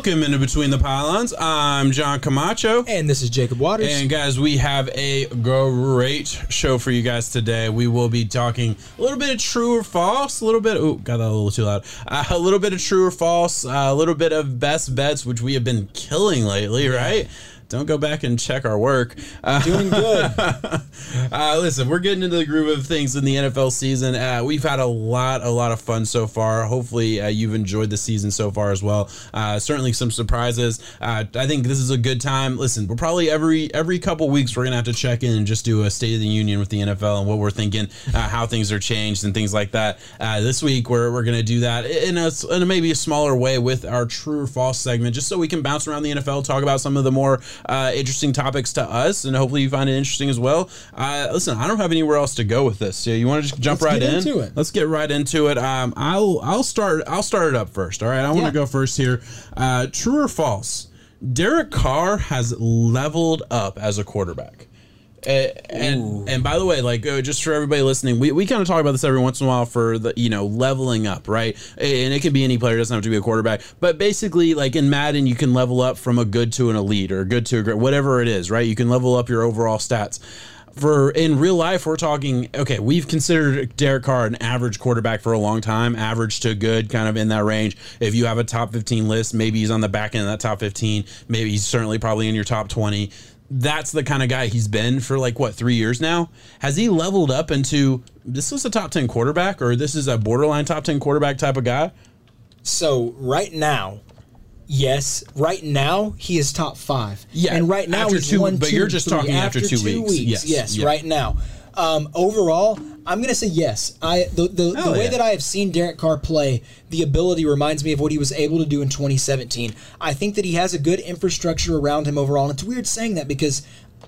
Welcome into Between the Pylons. I'm John Camacho. And this is Jacob Waters. And guys, we have a great show for you guys today. We will be talking a little bit of true or false, a little bit. Oh, got that a little too loud. Uh, a little bit of true or false, uh, a little bit of best bets, which we have been killing lately, right? Don't go back and check our work. Uh, Doing good. uh, listen, we're getting into the groove of things in the NFL season. Uh, we've had a lot, a lot of fun so far. Hopefully, uh, you've enjoyed the season so far as well. Uh, certainly, some surprises. Uh, I think this is a good time. Listen, we're probably every every couple weeks we're gonna have to check in and just do a State of the Union with the NFL and what we're thinking, how things are changed and things like that. this week we're we're gonna do that in a, in a maybe a smaller way with our true or false segment, just so we can bounce around the NFL, talk about some of the more uh, interesting topics to us, and hopefully you find it interesting as well. Uh, listen, I don't have anywhere else to go with this. So you want to just jump Let's right in? Into it. Let's get right into it. Um, I'll I'll start I'll start it up first. All right, I want to Yeah. go first here. Uh, true or false? Derek Carr has leveled up as a quarterback. Uh, and and by the way, like uh, just for everybody listening, we, we kind of talk about this every once in a while for the you know leveling up, right? And it can be any player, it doesn't have to be a quarterback. But basically, like in Madden, you can level up from a good to an elite or a good to a great, whatever it is, right? You can level up your overall stats. For in real life, we're talking. Okay, we've considered Derek Carr an average quarterback for a long time, average to good, kind of in that range. If you have a top fifteen list, maybe he's on the back end of that top fifteen. Maybe he's certainly probably in your top twenty that's the kind of guy he's been for like what three years now. Has he leveled up into this is a top ten quarterback or this is a borderline top ten quarterback type of guy? So right now, yes, right now he is top five. Yeah, and right now after he's two- one. but two, you're just three. talking after two weeks. Yes, Yes, yeah. right now. Um, overall, I'm gonna say yes. I the the, the way yeah. that I have seen Derek Carr play, the ability reminds me of what he was able to do in 2017. I think that he has a good infrastructure around him overall. And it's weird saying that because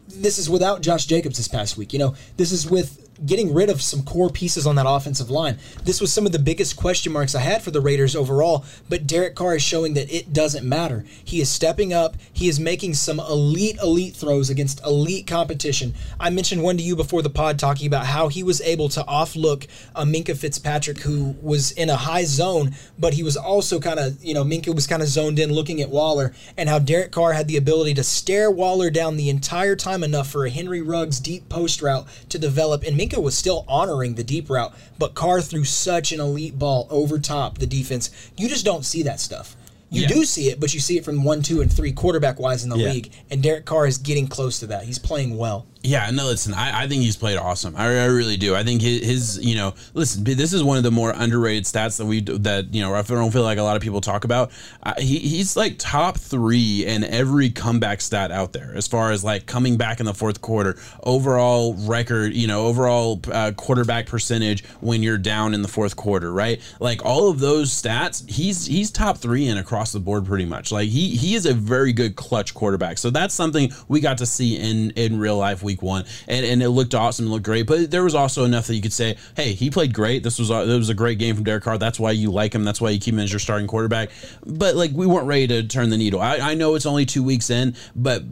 this is without Josh Jacobs this past week. You know, this is with getting rid of some core pieces on that offensive line. This was some of the biggest question marks I had for the Raiders overall, but Derek Carr is showing that it doesn't matter. He is stepping up. He is making some elite, elite throws against elite competition. I mentioned one to you before the pod talking about how he was able to offlook uh, a Minkah Fitzpatrick who was in a high zone, but he was also kind of, you know, Minkah was kind of zoned in looking at Waller, and how Derek Carr had the ability to stare Waller down the entire time enough for a Henry Ruggs deep post route to develop. And Minkah was still honoring the deep route, but Carr threw such an elite ball over top the defense. You just don't see that stuff. You Yeah. do see it, but you see it from one, two, and three quarterback wise in the Yeah. league. And Derek Carr is getting close to that. He's playing well. Yeah, no, listen, I, I think he's played awesome. I, I really do. I think his, his, you know, listen, this is one of the more underrated stats that we that you know I don't feel like a lot of people talk about. Uh, he he's like top three in every comeback stat out there as far as like coming back in the fourth quarter, overall record, you know, overall uh, quarterback percentage when you're down in the fourth quarter, right? Like all of those stats, he's he's top three in across the board pretty much. Like he he is a very good clutch quarterback. So that's something we got to see in in real life week one, and and it looked awesome, it looked great. But there was also enough that you could say, hey, he played great. This was a, it was a great game from Derek Carr. That's why you like him. That's why you keep him as your starting quarterback. But like we weren't ready to turn the needle. I, I know it's only two weeks in, but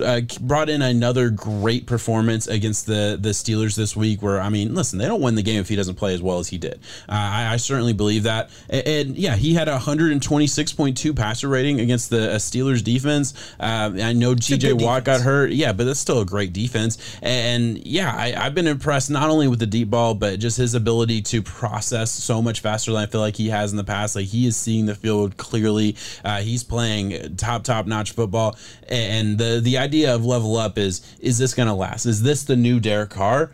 uh, brought in another great performance against the the Steelers this week. Where I mean, listen, they don't win the game if he doesn't play as well as he did. Uh, I, I certainly believe that. And, and yeah, he had a 126.2 passer rating against the uh, Steelers defense. Uh, I know T.J. Watt got hurt. Yeah, but that's still a great defense. And yeah, I, I've been impressed not only with the deep ball, but just his ability to process so much faster than I feel like he has in the past. Like he is seeing the field clearly. Uh, he's playing top top notch football. And the the idea of level up is is this going to last? Is this the new Derek Carr?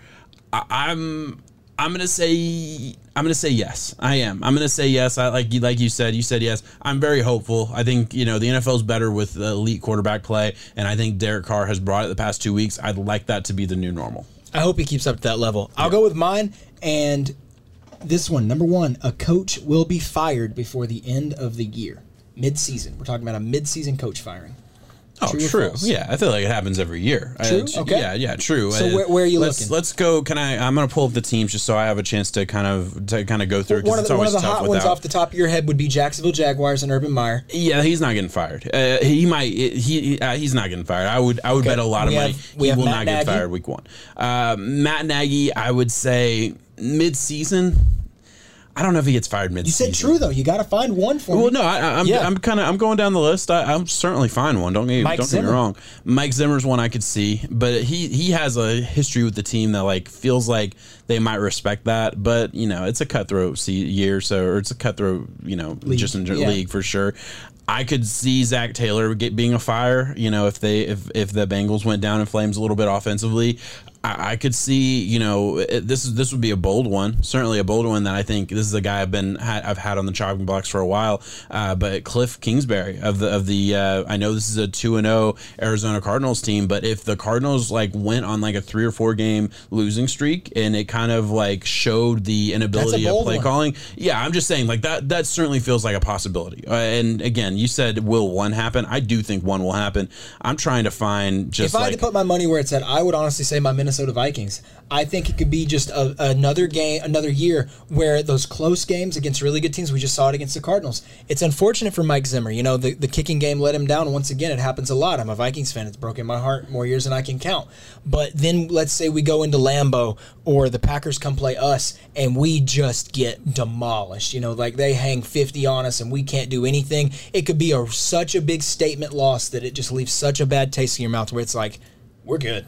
I, I'm I'm gonna say I'm gonna say yes. I am. I'm gonna say yes. I like you like you said. You said yes. I'm very hopeful. I think you know the NFL's better with elite quarterback play, and I think Derek Carr has brought it the past two weeks. I'd like that to be the new normal. I hope he keeps up to that level. I'll go with mine and this one. Number one, a coach will be fired before the end of the year, mid-season. We're talking about a mid-season coach firing. Oh, True true. Yeah, I feel like it happens every year. True? Uh, Okay. Yeah, yeah, true. So Uh, where- where are you let's, looking? Let's go. Can I? I'm gonna pull up the teams just so I have a chance to kind of to kind of go through. 'cause One of the, one of the hot ones off the top of your head would be Jacksonville Jaguars and Urban Meyer. Yeah, he's not getting fired. Uh, he might. He uh, he's not getting fired. I would. I would Okay. bet a lot of We money have- we he will Matt not get fired week one. Uh, Matt Nagy, I would say mid season. I don't know if he gets fired mid. You said true though. You got to find one for Well, me. no, I, I'm Yeah. I'm kind of I'm going down the list. I, I'm certainly find one. Don't get, Mike don't get me wrong. Mike Zimmer's one I could see, but he he has a history with the team that like feels like they might respect that. But you know, it's a cutthroat year, so or it's a cutthroat you know just in yeah. league for sure. I could see Zac Taylor get being a fire. You know, if they if if the Bengals went down in flames a little bit offensively, I, I could see. You know, it- this is this would be a bold one. Certainly a bold one that I think this is a guy I've been ha- I've had on the chopping blocks for a while. Uh, but Cliff Kingsbury of the of the uh, I know this is a two and zero Arizona Cardinals team, but if the Cardinals like went on like a three or four game losing streak and it kind of like showed the inability of play one. calling, yeah, I'm just saying like that that certainly feels like a possibility. Uh, and again, you said will one happen? I do think one will happen. I'm trying to find just If I had to put my money where it's at, I would honestly say my Minnesota Vikings. I think it could be just a, another game, another year where those close games against really good teams. We just saw it against the Cardinals. It's unfortunate for Mike Zimmer. You know, the, the kicking game let him down. Once again, it happens a lot. I'm a Vikings fan. It's broken my heart more years than I can count. But then let's say we go into Lambeau or the Packers come play us and we just get demolished. You know, like they hang 50 on us and we can't do anything. It could be a such a big statement loss that it just leaves such a bad taste in your mouth where it's like, we're good.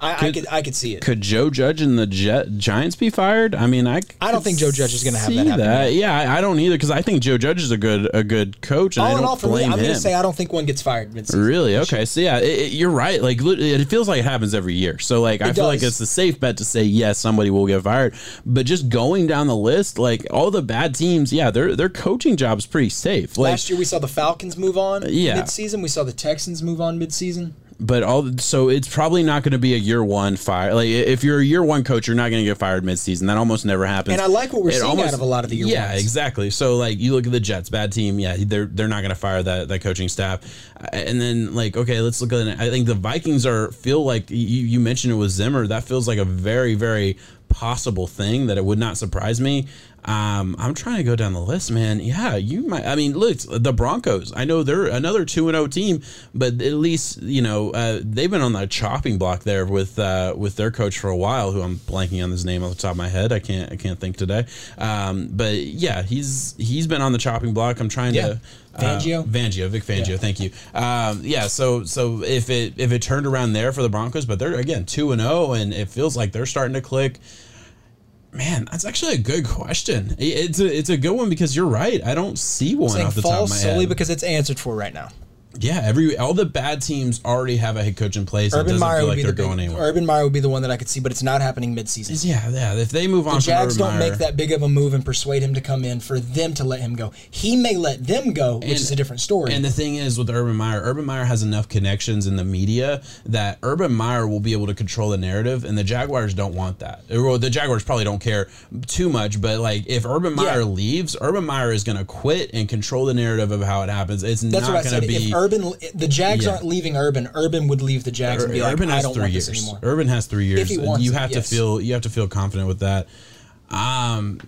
I, I Could- could I could see it. could Joe Judge and the Jet, Giants be fired? I mean, I I don't think Joe Judge is gonna have that happen. Yeah, I, I don't either because I think Joe Judge is a good a good coach, and I all in don't all, for me, blame I'm going to say I don't think one gets fired mid-season. Really? Okay. So yeah, it, it- you're right. Like it feels like it happens every year. So like I It feel like it's a safe bet to say yes, somebody will get fired. But just going down the list, like all the bad teams, yeah, their their coaching job's pretty safe. Like, Last year we saw the Falcons move on Yeah. mid-season. We saw the Texans move on mid-season. But all so it's probably not going to be a year one fire. Like if you're a year one coach, you're not going to get fired midseason. That almost never happens. And I like what we're It seeing out of a lot of the year Yeah, ones. exactly. So like you look at the Jets, bad team. Yeah, they're they're not going to fire that that coaching staff. And then like okay, let's look at. it. I think the Vikings are feel like you you mentioned it was Zimmer. That feels like a very very possible thing that it would not surprise me. Um, I'm trying to go down the list, man. Yeah, you might. I mean, look, the Broncos. I know they're another two and zero team, but at least you know uh, they've been on the chopping block there with uh, with their coach for a while. Who I'm blanking on his name off the top of my head. I can't I can't think today. Um, but yeah, he's he's been on the chopping block. I'm trying Yeah. to. uh, Fangio? Fangio, Vic Fangio, Yeah. thank you. Um, yeah, so so if it if it turned around there for the Broncos, but they're again two and zero, and it feels like they're starting to click. Man, that's actually a good question. It's a it's a good one because you're right. I don't see one off the top of false my solely head. because it's answered for right now. Yeah, every all the bad teams already have a head coach in place. it Urban doesn't Meyer feel would like be they're the big, going anywhere. Urban Meyer would be the one that I could see, but it's not happening midseason. Yeah, yeah. If they move on, The Jags don't Meyer- make that big of a move and persuade him to come in for them to let him go. He may let them go, which And- is a different story. And the thing is with Urban Meyer, Urban Meyer has enough connections in the media that Urban Meyer will be able to control the narrative, and the Jaguars don't want that. Well, the Jaguars probably don't care too much, but like if Urban Meyer Yeah. leaves, Urban Meyer is going to quit and control the narrative of how it happens. It's That's not going to be. Urban, the Jags Yeah. aren't leaving Urban, Urban would leave the Jags and be like, Urban I has don't three years. Urban has three years. If he and wants you it, have yes. to feel you have to feel confident with that. Um,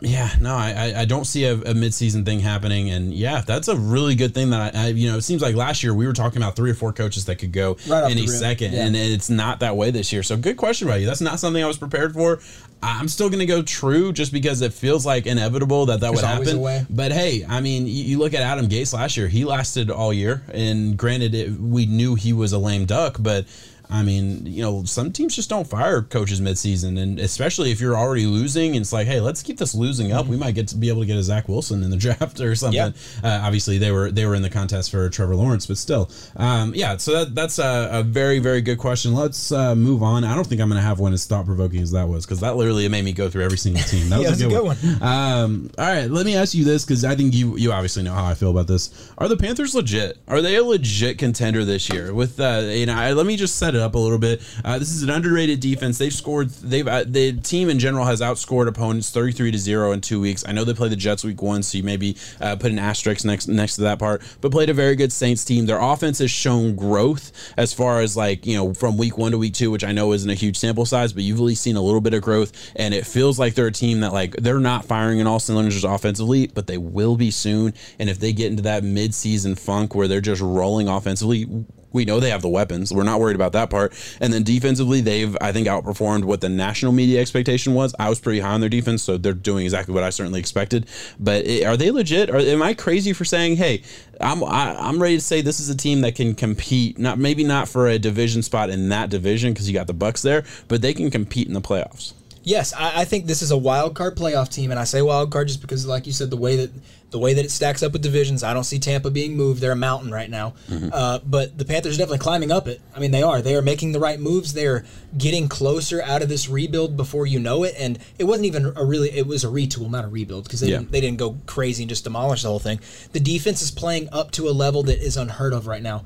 yeah, no, I, I- don't see a, a midseason thing happening, and yeah, that's a really good thing that I, I, you know, it seems like last year we were talking about three or four coaches that could go Right any second, yeah. and it's not that way this year. So good question by you. That's not something I was prepared for. I'm still going to go true just because it feels like inevitable that that would There's happen. But hey, I mean, you, you look at Adam Gase last year; he lasted all year, and granted, it, we knew he was a lame duck, but. I mean, you know, some teams just don't fire coaches midseason, and especially if you're already losing, and it's like, hey, let's keep this losing up. We might get to be able to get a Zach Wilson in the draft or something. Yeah. Uh, obviously, they were they were in the contest for Trevor Lawrence, but still, um, yeah. So that, that's a, a very very good question. Let's uh, move on. I don't think I'm going to have one as thought provoking as that was because that literally made me go through every single team. That Yeah, was a good, a one. good Um, all right, let me ask you this because I think you you obviously know how I feel about this. Are the Panthers legit? Are they a legit contender this year? With uh, you know, I, let me just set it up a little bit. Uh, this is an underrated defense. They've scored. They've uh, the team in general has outscored opponents thirty three to zero in two weeks. I know they played the Jets week one, so you maybe uh, put an asterisk next next to that part. But played a very good Saints team. Their offense has shown growth as far as like you know from week one to week two, which I know isn't a huge sample size, but you've at least seen a little bit of growth, and it feels like they're a team that like they're not firing in all cylinders offensively, but they will be soon. And if they get into that mid-season funk where they're just rolling offensively, We know they have the weapons. We're not worried about that part. And then defensively, they've I think outperformed what the national media expectation was. I was pretty high on their defense, so they're doing exactly what I certainly expected. But it, are they legit? Or am I crazy for saying, hey, I'm I, am i am ready to say this is a team that can compete? Not maybe not for a division spot in that division because you got the Bucs there, but they can compete in the playoffs. Yes, I, I, think this is a wild card playoff team, and I say wild card just because, like you said, the way that the way that it stacks up with divisions, I don't see Tampa being moved. They're a mountain right now, mm-hmm. uh, but the Panthers are definitely climbing up it. I mean, they are. They are making the right moves. They're getting closer out of this rebuild before you know it. And it wasn't even a really. It was a retool, not a rebuild, because they, yeah. didn't, they didn't go crazy and just demolish the whole thing. The defense is playing up to a level that is unheard of right now.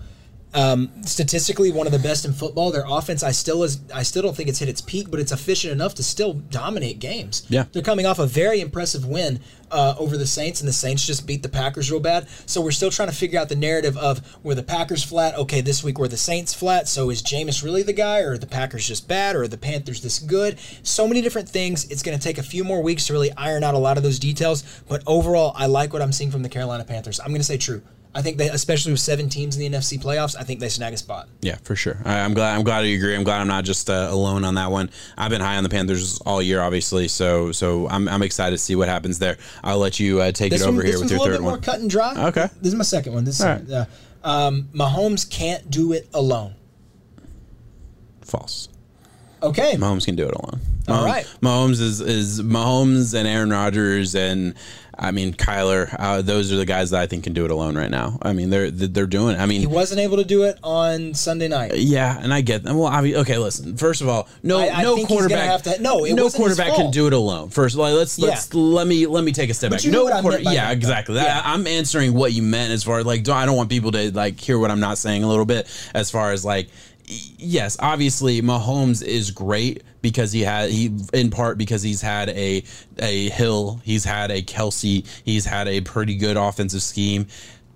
Um, statistically, one of the best in football. Their offense, I still is, I still don't think it's hit its peak, but it's efficient enough to still dominate games. Yeah, they're coming off a very impressive win uh, over the Saints, and the Saints just beat the Packers real bad. So we're still trying to figure out the narrative of were the Packers flat? Okay, this week were the Saints flat? So is Jameis really the guy, or are the Packers just bad, or are the Panthers this good? So many different things. It's going to take a few more weeks to really iron out a lot of those details. But overall, I like what I'm seeing from the Carolina Panthers. I'm going to say true. I think they, especially with seven teams in the NFC playoffs, I think they snag a spot. Yeah, for sure. I, am glad. I'm glad you agree. I'm glad I'm not just uh, alone on that one. I've been high on the Panthers all year, obviously. So, so I'm, I'm excited to see what happens there. I'll let you uh, take this it over one, here with your third one. More cut and dry. Okay. This is my second one. This is right. uh, um, Mahomes can't do it alone. False. Okay. Mahomes can do it alone. Mahomes, All right. Mahomes is is Mahomes and Aaron Rodgers and I mean, Kyler, uh, those are the guys that I think can do it alone right now. I mean, they're they're doing. I mean, he wasn't able to do it on Sunday night. Yeah, and I get them. Well, I mean, okay, listen. First of all, no, I, I no quarterback. To, no, no quarterback can do it alone. First, like, let's let's yeah. let me let me take a step but back. You no quarter, yeah, exactly. Yeah. I'm answering what you meant as far as like. I don't want people to like hear what I'm not saying a little bit as far as like yes, obviously Mahomes is great because he had he in part because he's had a a Hill, he's had a Kelsey, he's had a pretty good offensive scheme.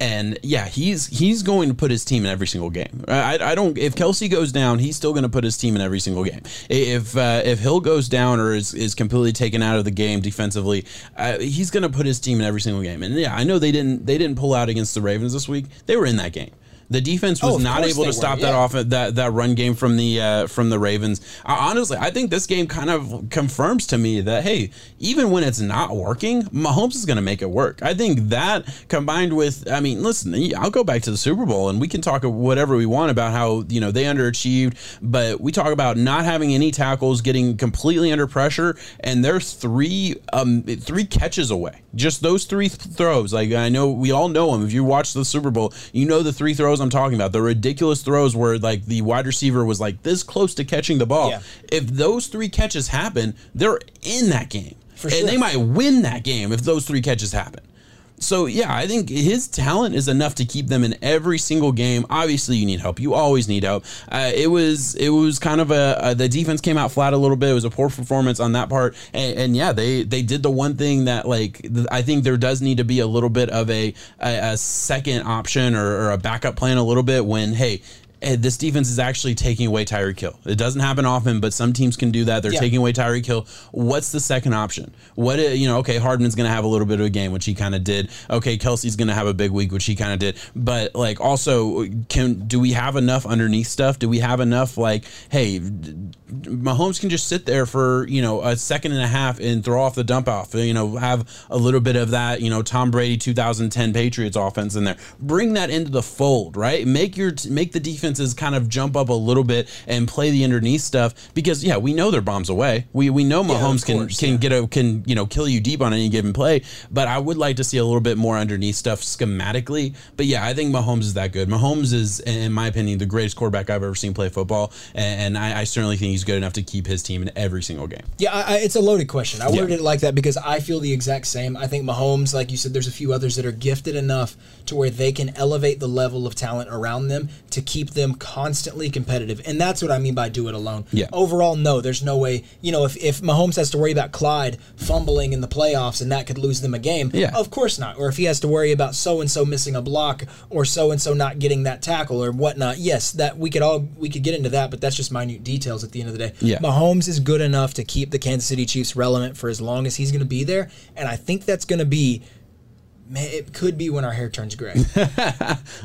And yeah, he's he's going to put his team in every single game. I, I don't. If Kelsey goes down, he's still going to put his team in every single game. If uh, if Hill goes down or is, is completely taken out of the game defensively, uh, he's going to put his team in every single game. And yeah, I know they didn't they didn't pull out against the Ravens this week. They were in that game. The defense was oh, not able to stop were, that yeah. off that that run game from the uh, from the Ravens. I, honestly, I think this game kind of confirms to me that hey, even when it's not working, Mahomes is going to make it work. I think that combined with, I mean, listen, I'll go back to the Super Bowl and we can talk whatever we want about how you know they underachieved, but we talk about not having any tackles, getting completely under pressure, and they're three um three catches away. Just those three throws. Like I know we all know them. If you watch the Super Bowl, you know the three throws throws I'm talking about, the ridiculous throws where like the wide receiver was like this close to catching the ball. Yeah. If those three catches happen, they're in that game. For and they might win that game if those three catches happen. So yeah, I think his talent is enough to keep them in every single game. Obviously, you need help. You always need help. Uh, it was it was kind of a, a, the defense came out flat a little bit. It was a poor performance on that part, and, and yeah, they they did the one thing that like I think there does need to be a little bit of a a, a second option or, or a backup plan a little bit when hey Eh, this defense is actually taking away Tyreek Hill. It doesn't happen often, but some teams can do that. They're yeah. taking away Tyreek Hill. What's the second option? What eh, you know? Okay, Hardman's going to have a little bit of a game, which he kind of did. Okay, Kelsey's going to have a big week, which he kind of did. But like, also, can do we have enough underneath stuff? Do we have enough like, hey, Mahomes can just sit there for you know a second and a half and throw off the dump off. You know, have a little bit of that. You know, Tom Brady 2010 Patriots offense in there. Bring that into the fold, right? Make your make the defenses kind of jump up a little bit and play the underneath stuff because yeah, we know they're bombs away. We we know Mahomes yeah, course, can can yeah. get a can you know kill you deep on any given play, but I would like to see a little bit more underneath stuff schematically. But yeah, I think Mahomes is that good. Mahomes is, in my opinion, the greatest quarterback I've ever seen play football, and I, I certainly think he's good enough to keep his team in every single game. Yeah, I, it's a loaded question. I worded yeah. it like that because I feel the exact same. I think Mahomes, like you said, there's a few others that are gifted enough to where they can elevate the level of talent around them to keep them constantly competitive. And that's what I mean by do it alone. Yeah. Overall, no, there's no way. You know, if, if Mahomes has to worry about Clyde fumbling in the playoffs and that could lose them a game, yeah. of course not. Or if he has to worry about so and so missing a block or so and so not getting that tackle or whatnot, yes, that we could all we could get into that, but that's just minute details at the end of the day. Yeah. Mahomes is good enough to keep the Kansas City Chiefs relevant for as long as he's going to be there, and I think that's going to be Man, it could be when our hair turns gray.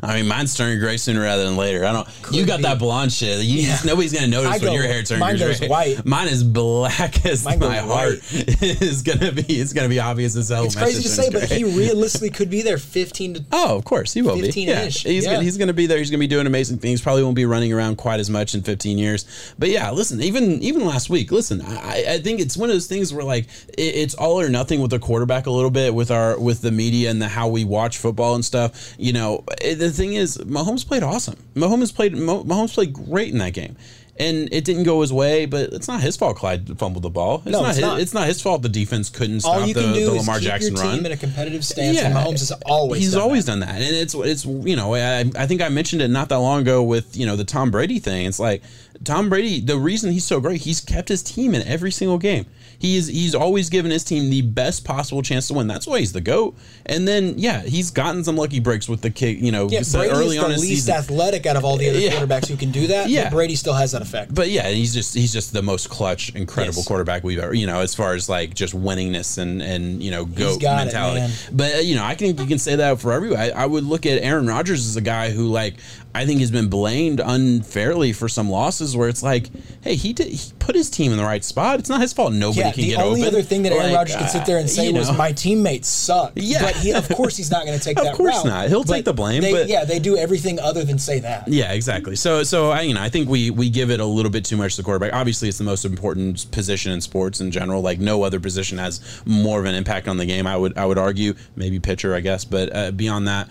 I mean, mine's turning gray sooner rather than later. I don't. you got be. that blonde shit. You, Yeah. Nobody's gonna notice when your hair turns mine gray. goes white. Mine is black as Mine my heart. is gonna be. It's gonna be obvious as hell. It's crazy to say, but he realistically could be there 15 to. Oh, of course he will be. 15 Yeah, ish. he's Yeah. gonna he's gonna be there. He's gonna be doing amazing things. Probably won't be running around quite as much in 15 years. But yeah, listen. Even even last week, listen. I, I think it's one of those things where like it, it's all or nothing with the quarterback a little bit with our with the media and the how we watch football and stuff. You know, eh, the thing is, Mahomes played awesome. Mahomes played Mahomes played great in that game. And it didn't go his way, but it's not his fault. Clyde fumbled the ball. It's No, not it's his, not. it's not his fault. The defense couldn't stop All you the, can do the is Lamar keep Jackson your team run in a competitive stance, and Mahomes has always he's done always that. done that, and it's it's you know I, I think I mentioned it not that long ago with you know the Tom Brady thing. It's like Tom Brady. The reason he's so great, he's kept his team in every single game. He's he's always given his team the best possible chance to win. That's why he's the goat. And then yeah, he's gotten some lucky breaks with the kick. You know, Yeah, early is on the least season. athletic out of all the other Yeah. quarterbacks who can do that. Yeah. but Brady still has that effect. But yeah, he's just he's just the most clutch, incredible Yes. quarterback we've ever you know as far as like just winningness and and you know goat it, mentality. man. but uh, you know I can you can say that for everybody. I, I would look at Aaron Rodgers as a guy who like I think has been blamed unfairly for some losses where it's like, hey, he did he put his team in the right spot. It's not his fault. Nobody yeah, can the get only open. other thing that Aaron Like, Rodgers could sit there and uh, say you was, know. "My teammates suck." Yeah. but he, of course, he's not going to take that. Of course route. not. He'll take the blame, they- but- yeah, they do everything other than say that. Yeah, exactly. So, so I, you know, I think we we give it a little bit too much to the quarterback. Obviously, it's the most important position in sports in general. Like no other position has more of an impact on the game. I would I would argue maybe pitcher, I guess, but uh, beyond that.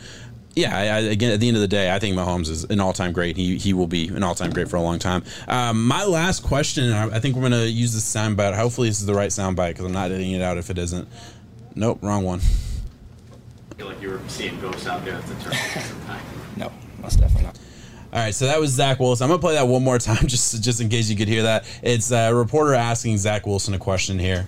Yeah, I, I, again, at the end of the day, I think Mahomes is an all-time great. He he will be an all-time great for a long time. Um, my last question, and I, I think we're going to use this soundbite. Hopefully, this is the right soundbite because I'm not editing it out if it isn't. Nope, wrong one. I feel like you were seeing ghosts out there at the turn. No, most definitely not. All right, so that was Zach Wilson. I'm gonna play that one more time, just just in case you could hear that. It's a reporter asking Zach Wilson a question here.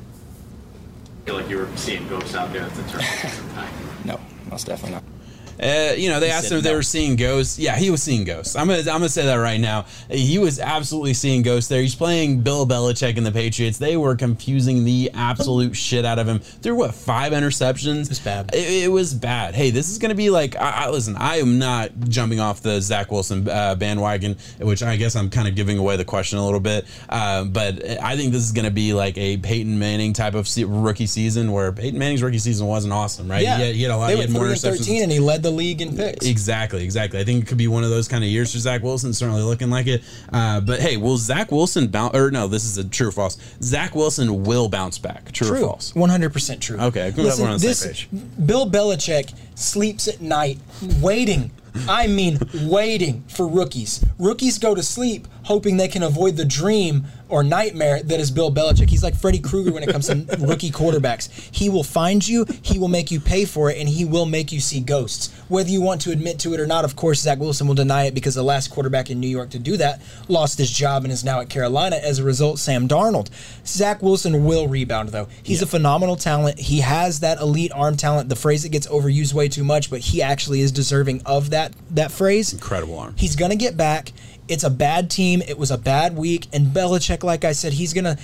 I feel like you were seeing ghosts out there at the turn. No, most definitely not. Uh, you know, they asked him if they were seeing ghosts. Yeah, he was seeing ghosts. I'm gonna I'm gonna say that right now. He was absolutely seeing ghosts there. He's playing Bill Belichick and the Patriots. They were confusing the absolute shit out of him. Through what five interceptions? was bad. It, it was bad. Hey, this is gonna be like. I, I listen. I am not jumping off the Zach Wilson uh, bandwagon, which I guess I'm kind of giving away the question a little bit. Uh, but I think this is gonna be like a Peyton Manning type of se- rookie season, where Peyton Manning's rookie season wasn't awesome, right? Yeah, he had, he had a lot. They he had more interceptions. and he led the league in picks. Exactly, exactly. I think it could be one of those kind of years for Zach Wilson. Certainly looking like it. Uh, but hey, will Zach Wilson bounce? Or no, this is a true or false. Zach Wilson will bounce back. True, or false? one hundred percent true. Okay, I'm we're on the same this, Bill Belichick sleeps at night waiting. I mean, waiting for rookies. Rookies go to sleep hoping they can avoid the dream or nightmare that is Bill Belichick. He's like Freddy Krueger when it comes to rookie quarterbacks. He will find you, he will make you pay for it, and he will make you see ghosts. Whether you want to admit to it or not, of course, Zach Wilson will deny it because the last quarterback in New York to do that lost his job and is now at Carolina. As a result, Sam Darnold. Zach Wilson will rebound, though. He's a phenomenal talent. He has that elite arm talent. The phrase that gets overused way too much, but he actually is deserving of that that phrase. Incredible arm. He's going to get back. It's a bad team. It was a bad week. And Belichick, like I said, he's to.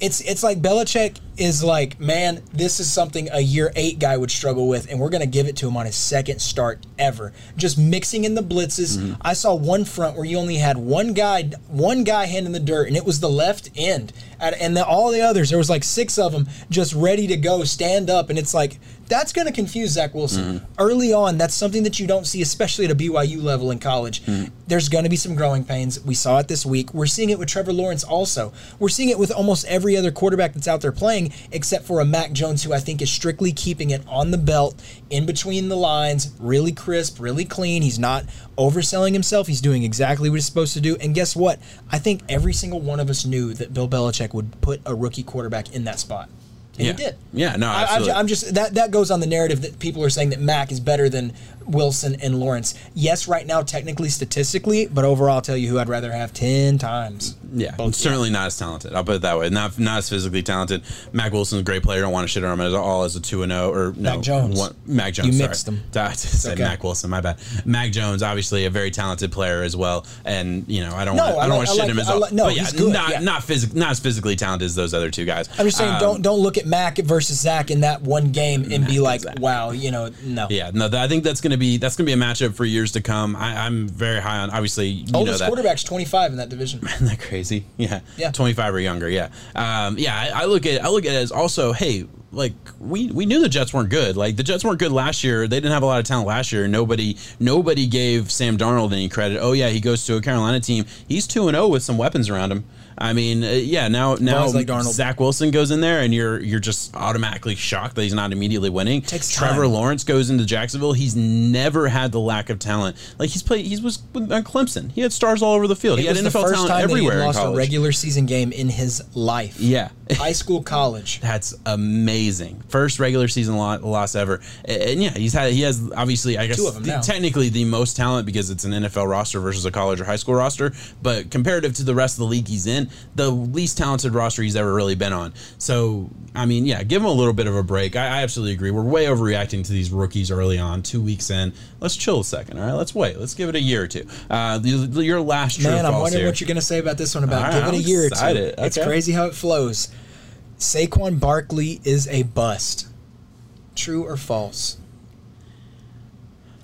It's, it's like Belichick is like, man, this is something a year eight guy would struggle with, and we're going to give it to him on his second start ever. Just mixing in the blitzes. Mm-hmm. I saw one front where you only had one guy, one guy hand in the dirt, and it was the left end. And, the, all the others, there was like six of them just ready to go, stand up, and it's like that's going to confuse Zach Wilson Mm-hmm. early on. That's something that you don't see, especially at a BYU level in college. Mm-hmm. There's going to be some growing pains. We saw it this week. We're seeing it with Trevor Lawrence also. We're seeing it with almost every other quarterback that's out there playing, except for a Mac Jones who I think is strictly keeping it on the belt, in between the lines, really crisp, really clean. He's not overselling himself. He's doing exactly what he's supposed to do. And guess what? I think every single one of us knew that Bill Belichick would put a rookie quarterback in that spot. And Yeah. he did. Yeah, no. I, am just that that goes on the narrative that people are saying that Mac is better than Wilson, and Lawrence. Yes, right now, technically, statistically, but overall, I'll tell you who I'd rather have 10 times. Yeah, certainly not as talented. I'll put it that way. Not not as physically talented. Mac Wilson's a great player. I don't want to shit on him at all as a two and zero or no. Mac Jones. One, Mac Jones. You sorry. mixed them. I said okay. Mac Wilson. My bad. Mac Jones, obviously a very talented player as well. And you know, I don't No, want I I don't like- want to shit like- him as I well. like- no, but yeah, he's good, not yeah. not physic, not as physically talented as those other two guys. I'm just saying, Um, don't don't look at Mac versus Zach in that one game and be like, Zach. wow, you know, no. Yeah, no, th- I think that's going to be that's going to be a matchup for years to come. I, I'm very high on. Obviously, you know Oldest that. quarterback's 25 in that division. Isn't that crazy? Yeah. Yeah. 25 or younger. Yeah. Um, yeah. I, I look at I look at it as also, hey, like we we knew the Jets weren't good. Like the Jets weren't good last year. They didn't have a lot of talent last year. Nobody nobody gave Sam Darnold any credit. Oh yeah, he goes to a Carolina team. He's two and zero with some weapons around him. I mean, uh, yeah. Now now like Darnold. Zach Wilson goes in there, and you're you're just automatically shocked that he's not immediately winning. Takes Trevor time. Lawrence goes into Jacksonville. He's never had the lack of talent. Like he's played. He was with uh, Clemson. He had stars all over the field. he had NFL talent time that he everywhere lost a regular season game in his life. Yeah. High school, college. That's amazing. First regular season loss ever. And, yeah, he's had he has obviously I guess Two of 'em the- technically the most talent because it's an NFL roster versus a college or high school roster, but comparative to the rest of the league he's in, the least talented roster he's ever really been on. So, I mean, yeah, give him a little bit of a break. I, I absolutely agree. We're way overreacting to these rookies early on, 2 weeks in. Let's chill a second, all right? Let's wait. Let's give it a year or two. Uh, your last Man, I'm wondering here. what you're going to say about this one about right, give it I'm a year or excited. two. It's crazy how it flows. Saquon Barkley is a bust. True or false?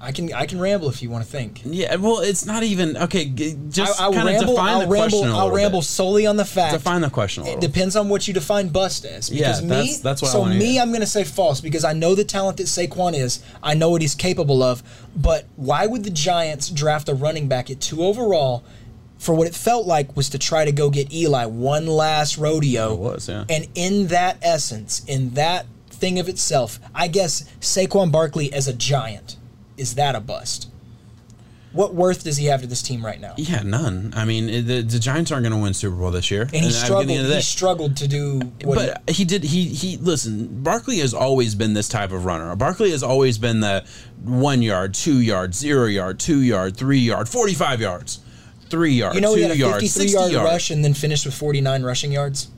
I can I can ramble if you want to think. Yeah, well, it's not even okay. Just I, will kind of define I'll the ramble. question. I'll ramble bit. solely on the fact. Define the question a It depends on what you define bust as. Yeah, Because me, that's- that's what I so me, hear. I'm going to say false because I know the talent that Saquon is. I know what he's capable of. But why would the Giants draft a running back at two overall? For what it felt like was to try to go get Eli one last rodeo. It was, yeah. And in that essence, in that thing of itself, I guess Saquon Barkley as a Giant is that a bust? What worth does he have to this team right now? Yeah, none. I mean, the, the Giants aren't going to win Super Bowl this year. And he at struggled. He struggled to do what he- but he did. He he. Listen, Barkley has always been this type of runner. Barkley has always been the one yard, two yard, zero yard, two yard, three yard, forty five yards, three yard, You know, two he had a yard, 53 yard yard. rush and then finished with 49 rushing yards.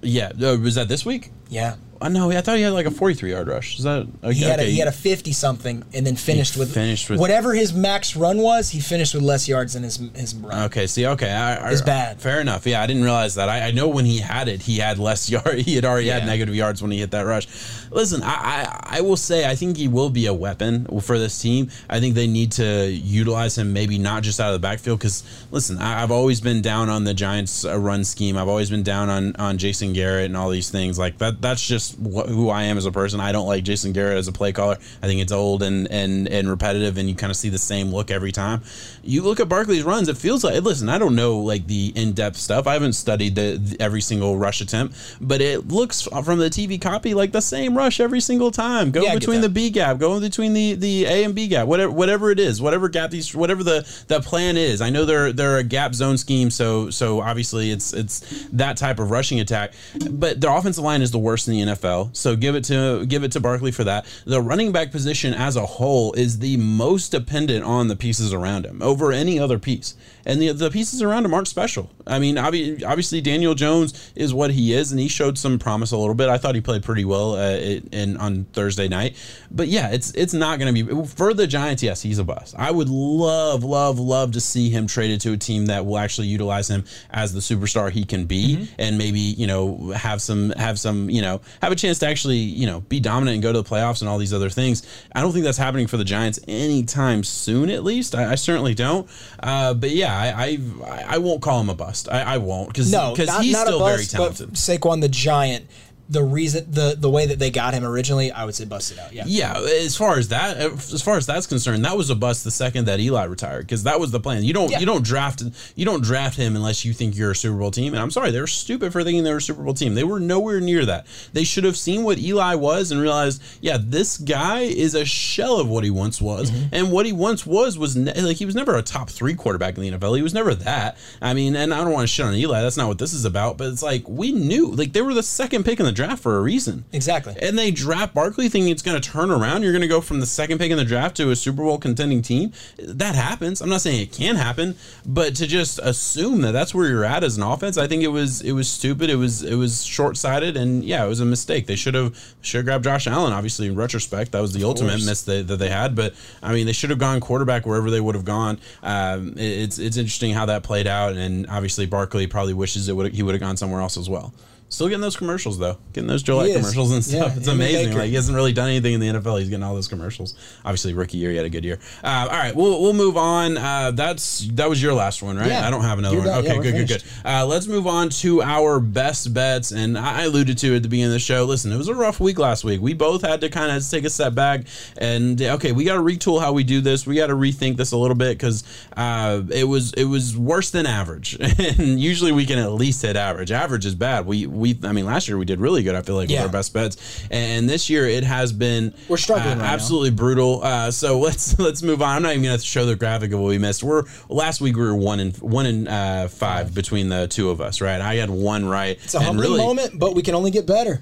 Yeah, uh, was that this week? Yeah. Uh, no, I thought he had like a forty three yard rush. Is that okay? He had, a, he had a 50 something and then finished with finished with- whatever his max run was, he finished with less yards than his his run. Okay, see, okay, I, I, It's bad. Fair enough. Yeah, I didn't realize that. I, I know when he had it, he had less yard. He had already had negative yards when he hit that rush. Listen, I, I I will say I think he will be a weapon for this team. I think they need to utilize him, maybe not just out of the backfield. Because listen, I, I've always been down on the Giants' run scheme. I've always been down on on Jason Garrett and all these things. Like that. That's just wh- who I am as a person. I don't like Jason Garrett as a play caller. I think it's old and and and repetitive, and you kind of see the same look every time. You look at Barkley's runs; it feels like. Listen, I don't know like the in depth stuff. I haven't studied the, the- every single rush attempt, but it looks from the TV copy like the same rush every single time. Go Yeah, between the B gap, go between the the A and B gap, whatever whatever it is, whatever gap these whatever the the plan is. I know they're they're a gap zone scheme, so so obviously it's it's that type of rushing attack. But their offensive line is the worst in the NFL. So give it to give it to Barkley for that. The running back position as a whole is the most dependent on the pieces around him over any other piece. And the the pieces around him aren't special. I mean, obvi- obviously Daniel Jones is what he is, and he showed some promise a little bit. I thought he played pretty well uh, in on Thursday night. But yeah, it's it's not going to be for the Giants. Yes, he's a bust. I would love, love, love to see him traded to a team that will actually utilize him as the superstar he can be, and maybe you know have some have some you know have a chance to actually you know be dominant and go to the playoffs and all these other things. I don't think that's happening for the Giants anytime soon. At least I, I certainly don't. Uh, but yeah, I, I I won't call him a bust. I, I won't because No, because not, he's not still a very bust, talented. but Saquon the Giant, the reason the the way that they got him originally, I would say busted out. Yeah. Yeah, as far as that, as far as that's concerned, that was a bust the second that Eli retired because that was the plan. You don't, Yeah. you don't draft, you don't draft him unless you think you're a Super Bowl team. And I'm sorry, they were stupid for thinking they were a Super Bowl team. They were nowhere near that. They should have seen what Eli was and realized, yeah, this guy is a shell of what he once was, Mm-hmm. and what he once was was ne- like he was never a top three quarterback in the NFL. He was never that. I mean, and I don't want to shit on Eli. That's not what this is about. But it's like we knew, like they were the second pick in the draft for a reason. Exactly. And they draft Barkley thinking it's going to turn around. You're going to go from the second pick in the draft to a Super Bowl contending team. That happens. I'm not saying it can happen, but to just assume that that's where you're at as an offense, I think it was it was stupid. It was it was short sighted, and yeah, it was a mistake. They should have should have grabbed Josh Allen. Obviously, in retrospect, that was the ultimate course. miss that, that they had. But I mean, they should have gone quarterback wherever they would have gone. Um, it- it's it's interesting how that played out, and obviously Barkley probably wishes it would he would have gone somewhere else as well. Still getting those commercials though, getting those Gillette commercials and stuff. Yeah, it's amazing. Baker. Like he hasn't really done anything in the NFL. He's getting all those commercials. Obviously, rookie year, he had a good year. Uh, all right, we'll we'll move on. Uh, that's that was your last one, right? Yeah. I don't have another You're one. done. Okay, Yeah, we're good, good, good. Uh, let's move on to our best bets. And I I alluded to it at the beginning of the show. Listen, it was a rough week last week. We both had to kind of take a step back and okay, we got to retool how we do this. We got to rethink this a little bit because uh, it was it was worse than average. and usually we can at least hit average. Average is bad. We we I mean last year we did really good. I feel like Yeah. with our best bets, and this year it has been We're struggling uh, right now. absolutely brutal. Uh, so let's let's move on. I'm not even going to show the graphic of what we missed. We're last week we were one in one in uh, five between the two of us, right? I had one right. It's a humbling moment, but we can only get better.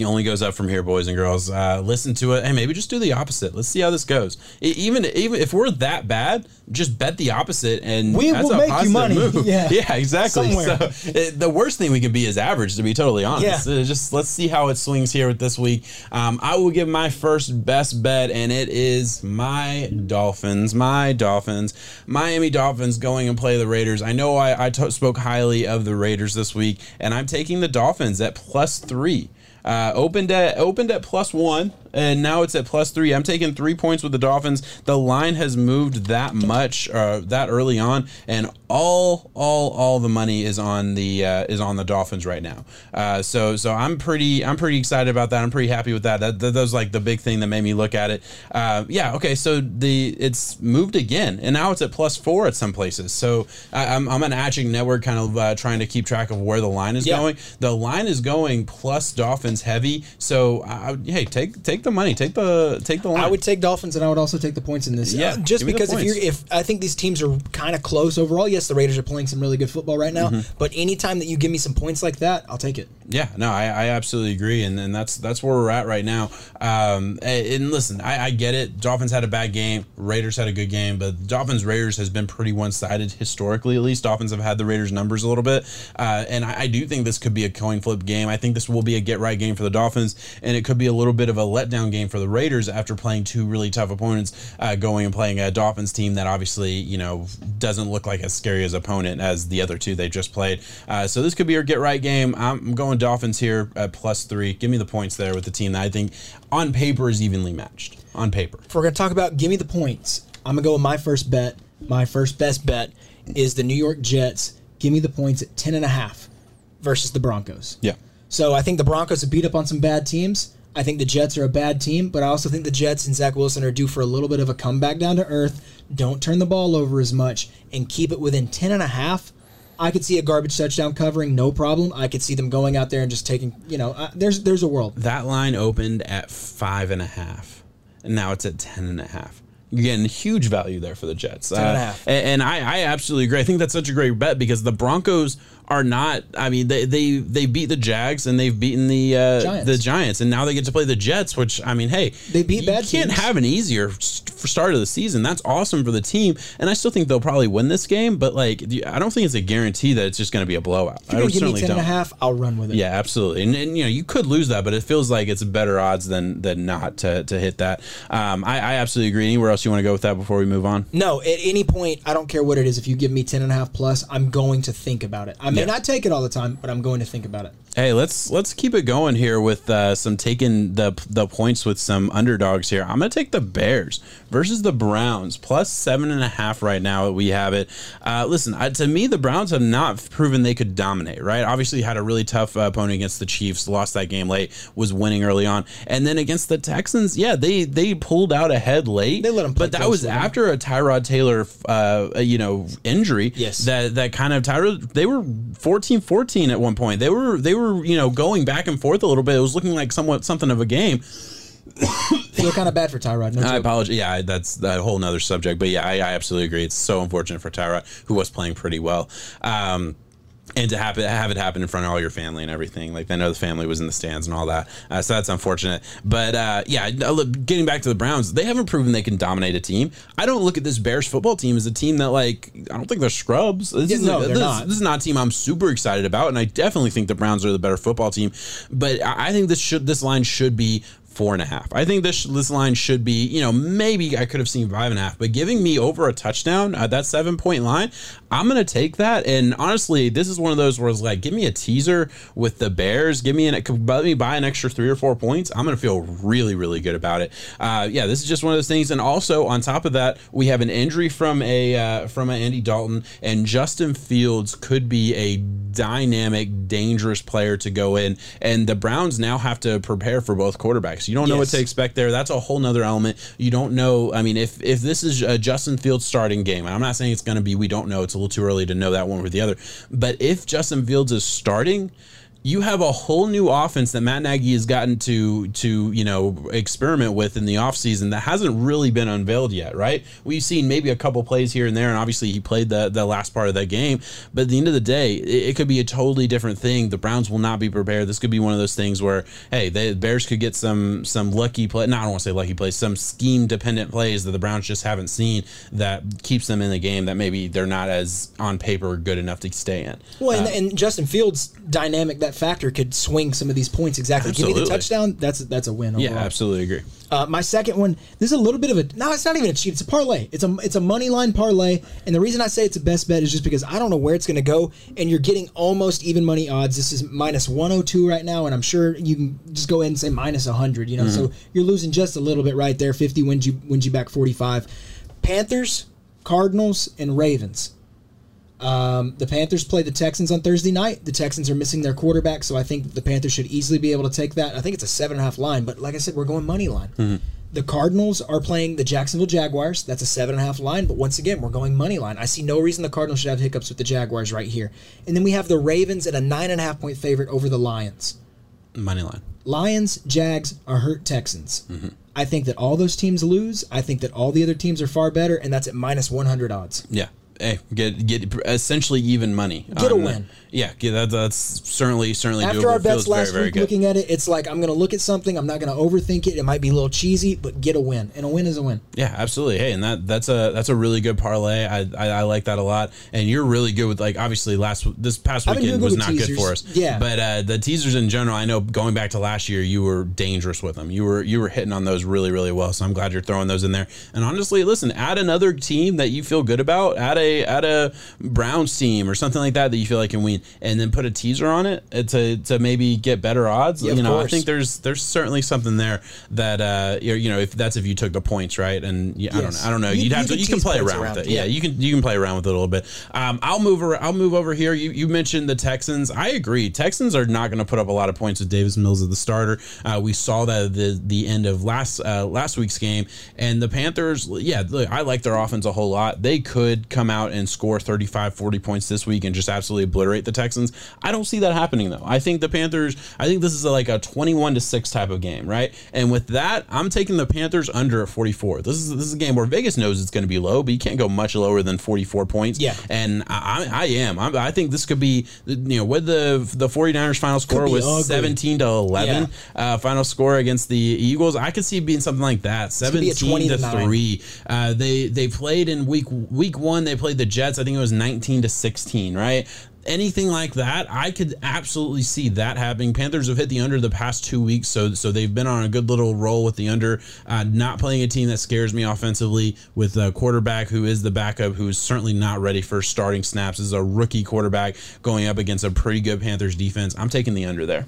It only goes up from here, boys and girls. Uh, listen to it, Hey, maybe just do the opposite. Let's see how this goes. Even even if we're that bad, just bet the opposite, and We that's will a make you money. Move. Yeah. yeah, exactly. Somewhere. So it, the worst thing we could be is average, to be totally honest. Yeah. Uh, just let's see how it swings here with this week. Um, I will give my first best bet, and it is my Dolphins. My Dolphins, Miami Dolphins, going and play the Raiders. I know I, I t- spoke highly of the Raiders this week, and I'm taking the Dolphins at plus three. Uh, opened at opened at plus one, and now it's at plus three. I'm taking three points with the Dolphins. The line has moved that much, uh, that early on, and all all all the money is on the uh, is on the Dolphins right now. Uh, so so I'm pretty I'm pretty excited about that. I'm pretty happy with that. That, that, that was like the big thing that made me look at it. Uh, yeah. Okay. So the it's moved again, and now it's at plus four at some places. So I, I'm I'm an Action Network kind of uh, trying to keep track of where the line is Yeah. going. The line is going plus Dolphins heavy. So uh, hey, take take the money, take the take the line. I would take Dolphins, and I would also take the points in this. Yeah, just give me the because if you're, if I think these teams are kind of close overall. Yes, the Raiders are playing some really good football right now, Mm-hmm. but anytime that you give me some points like that, I'll take it. Yeah, no, I, I absolutely agree, and, and that's that's where we're at right now. Um, and, listen, I, I get it. Dolphins had a bad game. Raiders had a good game, but Dolphins Raiders has been pretty one sided historically. At least Dolphins have had the Raiders numbers a little bit, uh, and I, I do think this could be a coin flip game. I think this will be a get right game for the Dolphins, and it could be a little bit of a letdown game for the Raiders after playing two really tough opponents, uh, going and playing a Dolphins team that obviously you know doesn't look like a. scary as opponent as the other two they just played. Uh, so this could be your get right game. I'm going Dolphins here at plus three. Give me the points there with the team that I think on paper is evenly matched. On paper. If we're going to talk about give me the points, I'm going to go with my first bet. My first best bet is the New York Jets. Give me the points at 10 and a half versus the Broncos. Yeah. So I think the Broncos have beat up on some bad teams. I think the Jets are a bad team, but I also think the Jets and Zach Wilson are due for a little bit of a comeback down to earth. Don't turn the ball over as much and keep it within 10 and a half. I could see a garbage touchdown covering, no problem. I could see them going out there and just taking, you know, uh, there's there's a world. That line opened at five and a half, and now it's at ten and a half. You're getting huge value there for the Jets. and a Uh, half. and, and I, I absolutely agree. I think that's such a great bet because the Broncos are not. I mean, they they, they beat the Jags and they've beaten the uh, Giants. the Giants, and now they get to play the Jets. Which I mean, hey, They beat you bad can't teams. have an easier start of the season. That's awesome for the team, and I still think they'll probably win this game. But like, I don't think it's a guarantee that it's just going to be a blowout. If I you're going to give me 10 and a half, I'll run with it. Yeah, absolutely. And, and you know, you could lose that, but it feels like it's better odds than than not to, to hit that. Um, I, I absolutely agree. Anywhere else you want to go with that before we move on? No, at any point, I don't care what it is. If you give me 10 and a half plus, I'm going to think about it. I may Yeah. not take it all the time, but I'm going to think about it. Hey, let's let's keep it going here with uh, some taking the the points with some underdogs here. I'm gonna take the Bears versus the Browns plus seven and a half right now. We have it. Uh, listen, I, to me, the Browns have not proven they could dominate. Right? Obviously, had a really tough uh, opponent against the Chiefs. Lost that game late. Was winning early on, and then against the Texans, yeah, they they pulled out ahead late. They let 'em play but that was after a Tyrod Taylor, uh, you know, injury. Yes. that that kind of Tyrod. They were 14-14 at one point. They were they were you know going back and forth a little bit. It was looking like somewhat something of a game. Feel kind of bad for Tyrod. No I apologize. Yeah, that's a whole nother subject. But yeah, I, I absolutely agree. It's so unfortunate for Tyrod, who was playing pretty well. Um, and to have it have it happen in front of all your family and everything. Like I know the family was in the stands and all that, uh, so that's unfortunate. But uh, yeah, look, getting back to the Browns, they haven't proven they can dominate a team. I don't look at this Bears football team as a team that like I don't think they're scrubs. This, Yeah, is, no, they're this, not. this is not a team I'm super excited about, and I definitely think the Browns are the better football team. But I I think this should this line should be four and a half. I think this this line should be, you know, maybe I could have seen five and a half, but giving me over a touchdown at that seven point line, I'm gonna take that. And honestly, this is one of those where it's like, give me a teaser with the Bears, give me an let me buy an extra three or four points. I'm gonna feel really really good about it. Uh, yeah, this is just one of those things. And also on top of that, we have an injury from a uh, from a Andy Dalton, and Justin Fields could be a dynamic, dangerous player to go in. And the Browns now have to prepare for both quarterbacks. You don't know what to expect there. That's a whole nother element. You don't know. I mean, if if this is a Justin Fields starting game, and I'm not saying it's going to be, we don't know. It's a little too early to know that one or the other. But if Justin Fields is starting, you have a whole new offense that Matt Nagy has gotten to to you know experiment with in the offseason that hasn't really been unveiled yet, right? We've seen maybe a couple plays here and there, and obviously he played the the last part of that game. But at the end of the day, it, it could be a totally different thing. The Browns will not be prepared. This could be one of those things where hey, the Bears could get some some lucky play. No, I don't want to say lucky plays, some scheme dependent plays that the Browns just haven't seen that keeps them in the game that maybe they're not as on paper good enough to stay in. Well, and, uh, and Justin Fields' dynamic, that factor could swing some of these points exactly. Give me the touchdown. That's that's a win. Yeah, absolutely agree. Uh, my second one, this is a little bit of a no, it's not even a cheat. It's a parlay. It's a it's a money line parlay, and the reason I say it's a best bet is just because I don't know where it's going to go, and you're getting almost even money odds. This is minus 102 right now, and I'm sure you can just go ahead and say minus 100. You know, so you're losing just a little bit right there. 50 wins you wins you back 45. Panthers, Cardinals, and Ravens. Um, the Panthers play the Texans on Thursday night. The Texans are missing their quarterback, so I think the Panthers should easily be able to take that. I think it's a seven and a half line, but like I said, we're going money line. The Cardinals are playing the Jacksonville Jaguars. That's a seven and a half line, but once again, we're going money line. I see no reason the Cardinals should have hiccups with the Jaguars right here. And then we have the Ravens at a nine and a half point favorite over the Lions. Money line. Lions, Jags are hurt Texans. I think that all those teams lose. I think that all the other teams are far better, and that's at minus 100 odds. Yeah. Hey, get get essentially even money. Get a win. Yeah, that, that's certainly certainly After doable. our bets Feels last very, week, good. looking at it, it's like I'm going to look at something. I'm not going to overthink it. It might be a little cheesy, but get a win, and a win is a win. Yeah, absolutely. Hey, and that that's a that's a really good parlay. I, I I like that a lot. And you're really good with like obviously last this past weekend was not good for us. Yeah. but uh, the teasers in general, I know going back to last year, you were dangerous with them. You were you were hitting on those really really well. So I'm glad you're throwing those in there. And honestly, listen, add another team that you feel good about. Add a add a Browns team or something like that that you feel like can win, and then put a teaser on it to to maybe get better odds. Yeah, you know, I think there's there's certainly something there that uh you're- know if that's if you took the points right? And yeah, I don't know I don't know. You- you'd you have to you can play around, around with it. it, yeah. yeah. you can you can play around with it a little bit. Um I'll move over I'll move over here. You you mentioned the Texans. I agree. Texans are not going to put up a lot of points with Davis Mills as the starter. Uh, we saw that at the the end of last uh, last week's game. And the Panthers yeah look, I like their offense a whole lot. They could come out and score 35 40 points this week and just absolutely obliterate the Texans I don't see that happening though. I think the Panthers I think this is a, like a 21 to 6 type of game right? And with that I'm taking the Panthers under at 44 this is this is a game where Vegas knows it's going to be low but you can't go much lower than 44 points. Yeah. and I, I am. I'm, I think this could be you know with the the 49ers final score was ugly. 17 to 11 uh, final score against the Eagles I could see it being something like that. Could be a 17 20 to. 3 uh, they they played in week week 1 they played the Jets I think it was 19 to 16 right anything like that, I could absolutely see that happening. Panthers have hit the under the past two weeks, so so they've been on a good little roll with the under. Uh, not playing a team that scares me offensively with a quarterback who is the backup, who is certainly not ready for starting snaps. This is a rookie quarterback going up against a pretty good Panthers defense. I'm taking the under there.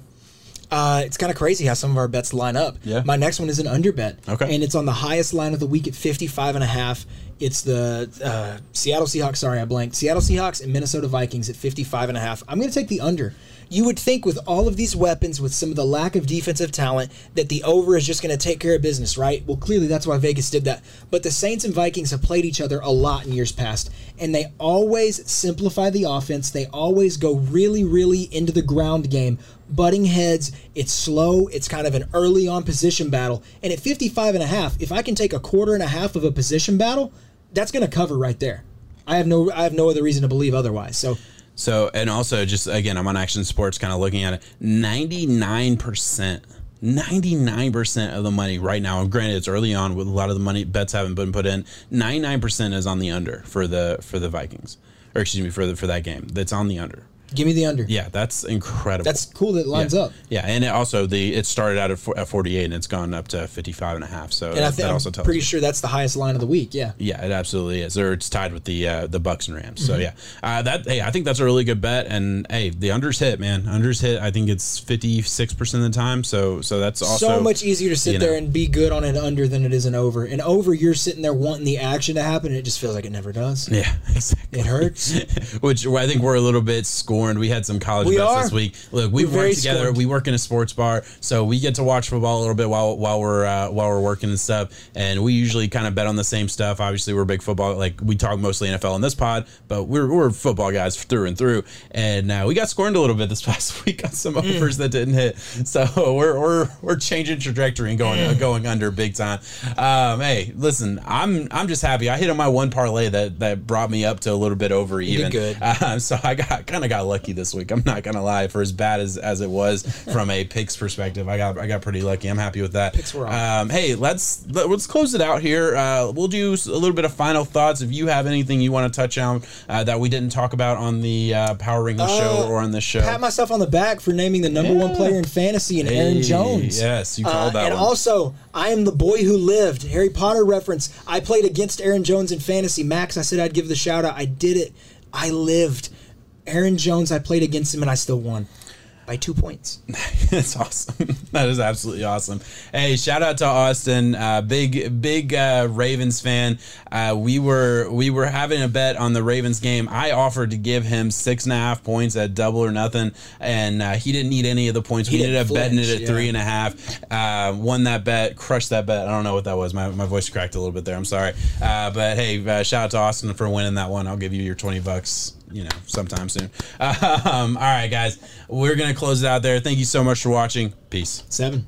Uh, it's kind of crazy how some of our bets line up. Yeah. My next one is an under bet. Okay. And it's on the highest line of the week at 55 and a half. It's the uh, Seattle Seahawks. Sorry, I blanked. Seattle Seahawks and Minnesota Vikings at 55 and a half. I'm going to take the under. You would think with all of these weapons, with some of the lack of defensive talent, that the over is just going to take care of business, right? Well, clearly that's why Vegas did that. But the Saints and Vikings have played each other a lot in years past, and they always simplify the offense. They always go really, really into the ground game, butting heads. It's slow. It's kind of an early on position battle. And at 55 and a half, if I can take a quarter and a half of a position battle, that's going to cover right there. I have no I have no other reason to believe otherwise. So So, and also just again, I'm on Action Sports, kind of looking at it. 99 percent. 99% of the money right now, granted it's early on with a lot of the money bets haven't been put in. 99% is on the under for the for the Vikings. Or excuse me, for the for that game. That's on the under. Give me the under. Yeah, that's incredible. That's cool that it lines yeah. up. Yeah, and it also the it started out at, four, at 48 and it's gone up to 55 and a half. So And I that, think that I'm also tells pretty you. sure that's the highest line of the week. Yeah. Yeah, it absolutely is. Or it's tied with the uh, the Bucs and Rams. Mm-hmm. So yeah, uh, that hey, I think that's a really good bet. And hey, the unders hit, man. Unders hit. I think it's 56 percent of the time. So so that's also so much easier to sit there know. and be good on an under than it is an over. And over, you're sitting there wanting the action to happen, and it just feels like it never does. Yeah, exactly. It hurts. Which I think we're a little bit scorned. We had some college We bets are. this week. Look, we work together. scorned. We work in a sports bar, so we get to watch football a little bit while while we're uh, while we're working and stuff. And we usually kind of bet on the same stuff. Obviously, we're big football. Like we talk mostly NFL in this pod, but we're we're football guys through and through. And uh, we got scorned a little bit this past week on some Mm. overs that didn't hit. So we're we're we're changing trajectory and going Mm. going under big time. Um, hey, listen, I'm I'm just happy. I hit on my one parlay that that brought me up to a little bit over even. good. So I got kind of got lucky this week. I'm not gonna lie. For as bad as, as it was from a picks perspective, I got I got pretty lucky. I'm happy with that. Picks were. Um, hey, let's let, let's close it out here. Uh, we'll do a little bit of final thoughts. If you have anything you want to touch on uh, that we didn't talk about on the uh, Power Rankings show or on this show, Pat myself on the back for naming the number one player in fantasy and Aaron Jones. yes, you Uh, called that one. And one. also, I am the boy who lived. Harry Potter reference. I played against Aaron Jones in fantasy. Max, I said I'd give the shout out. I did it. I lived. Aaron Jones, I played against him and I still won by two points. That's awesome. that is absolutely awesome. Hey, shout out to Austin, uh, big big uh, Ravens fan. Uh, we were we were having a bet on the Ravens game. I offered to give him six and a half points at double or nothing, and uh, he didn't need any of the points. He we ended up didn't betting it at yeah. three and a half. Uh, won that bet, crushed that bet. I don't know what that was. My, my voice cracked a little bit there. I'm sorry. Uh, but hey, uh, shout out to Austin for winning that one. I'll give you your twenty bucks you know, sometime soon. Um, all right, guys, we're gonna close it out there. Thank you so much for watching. Peace. Seven.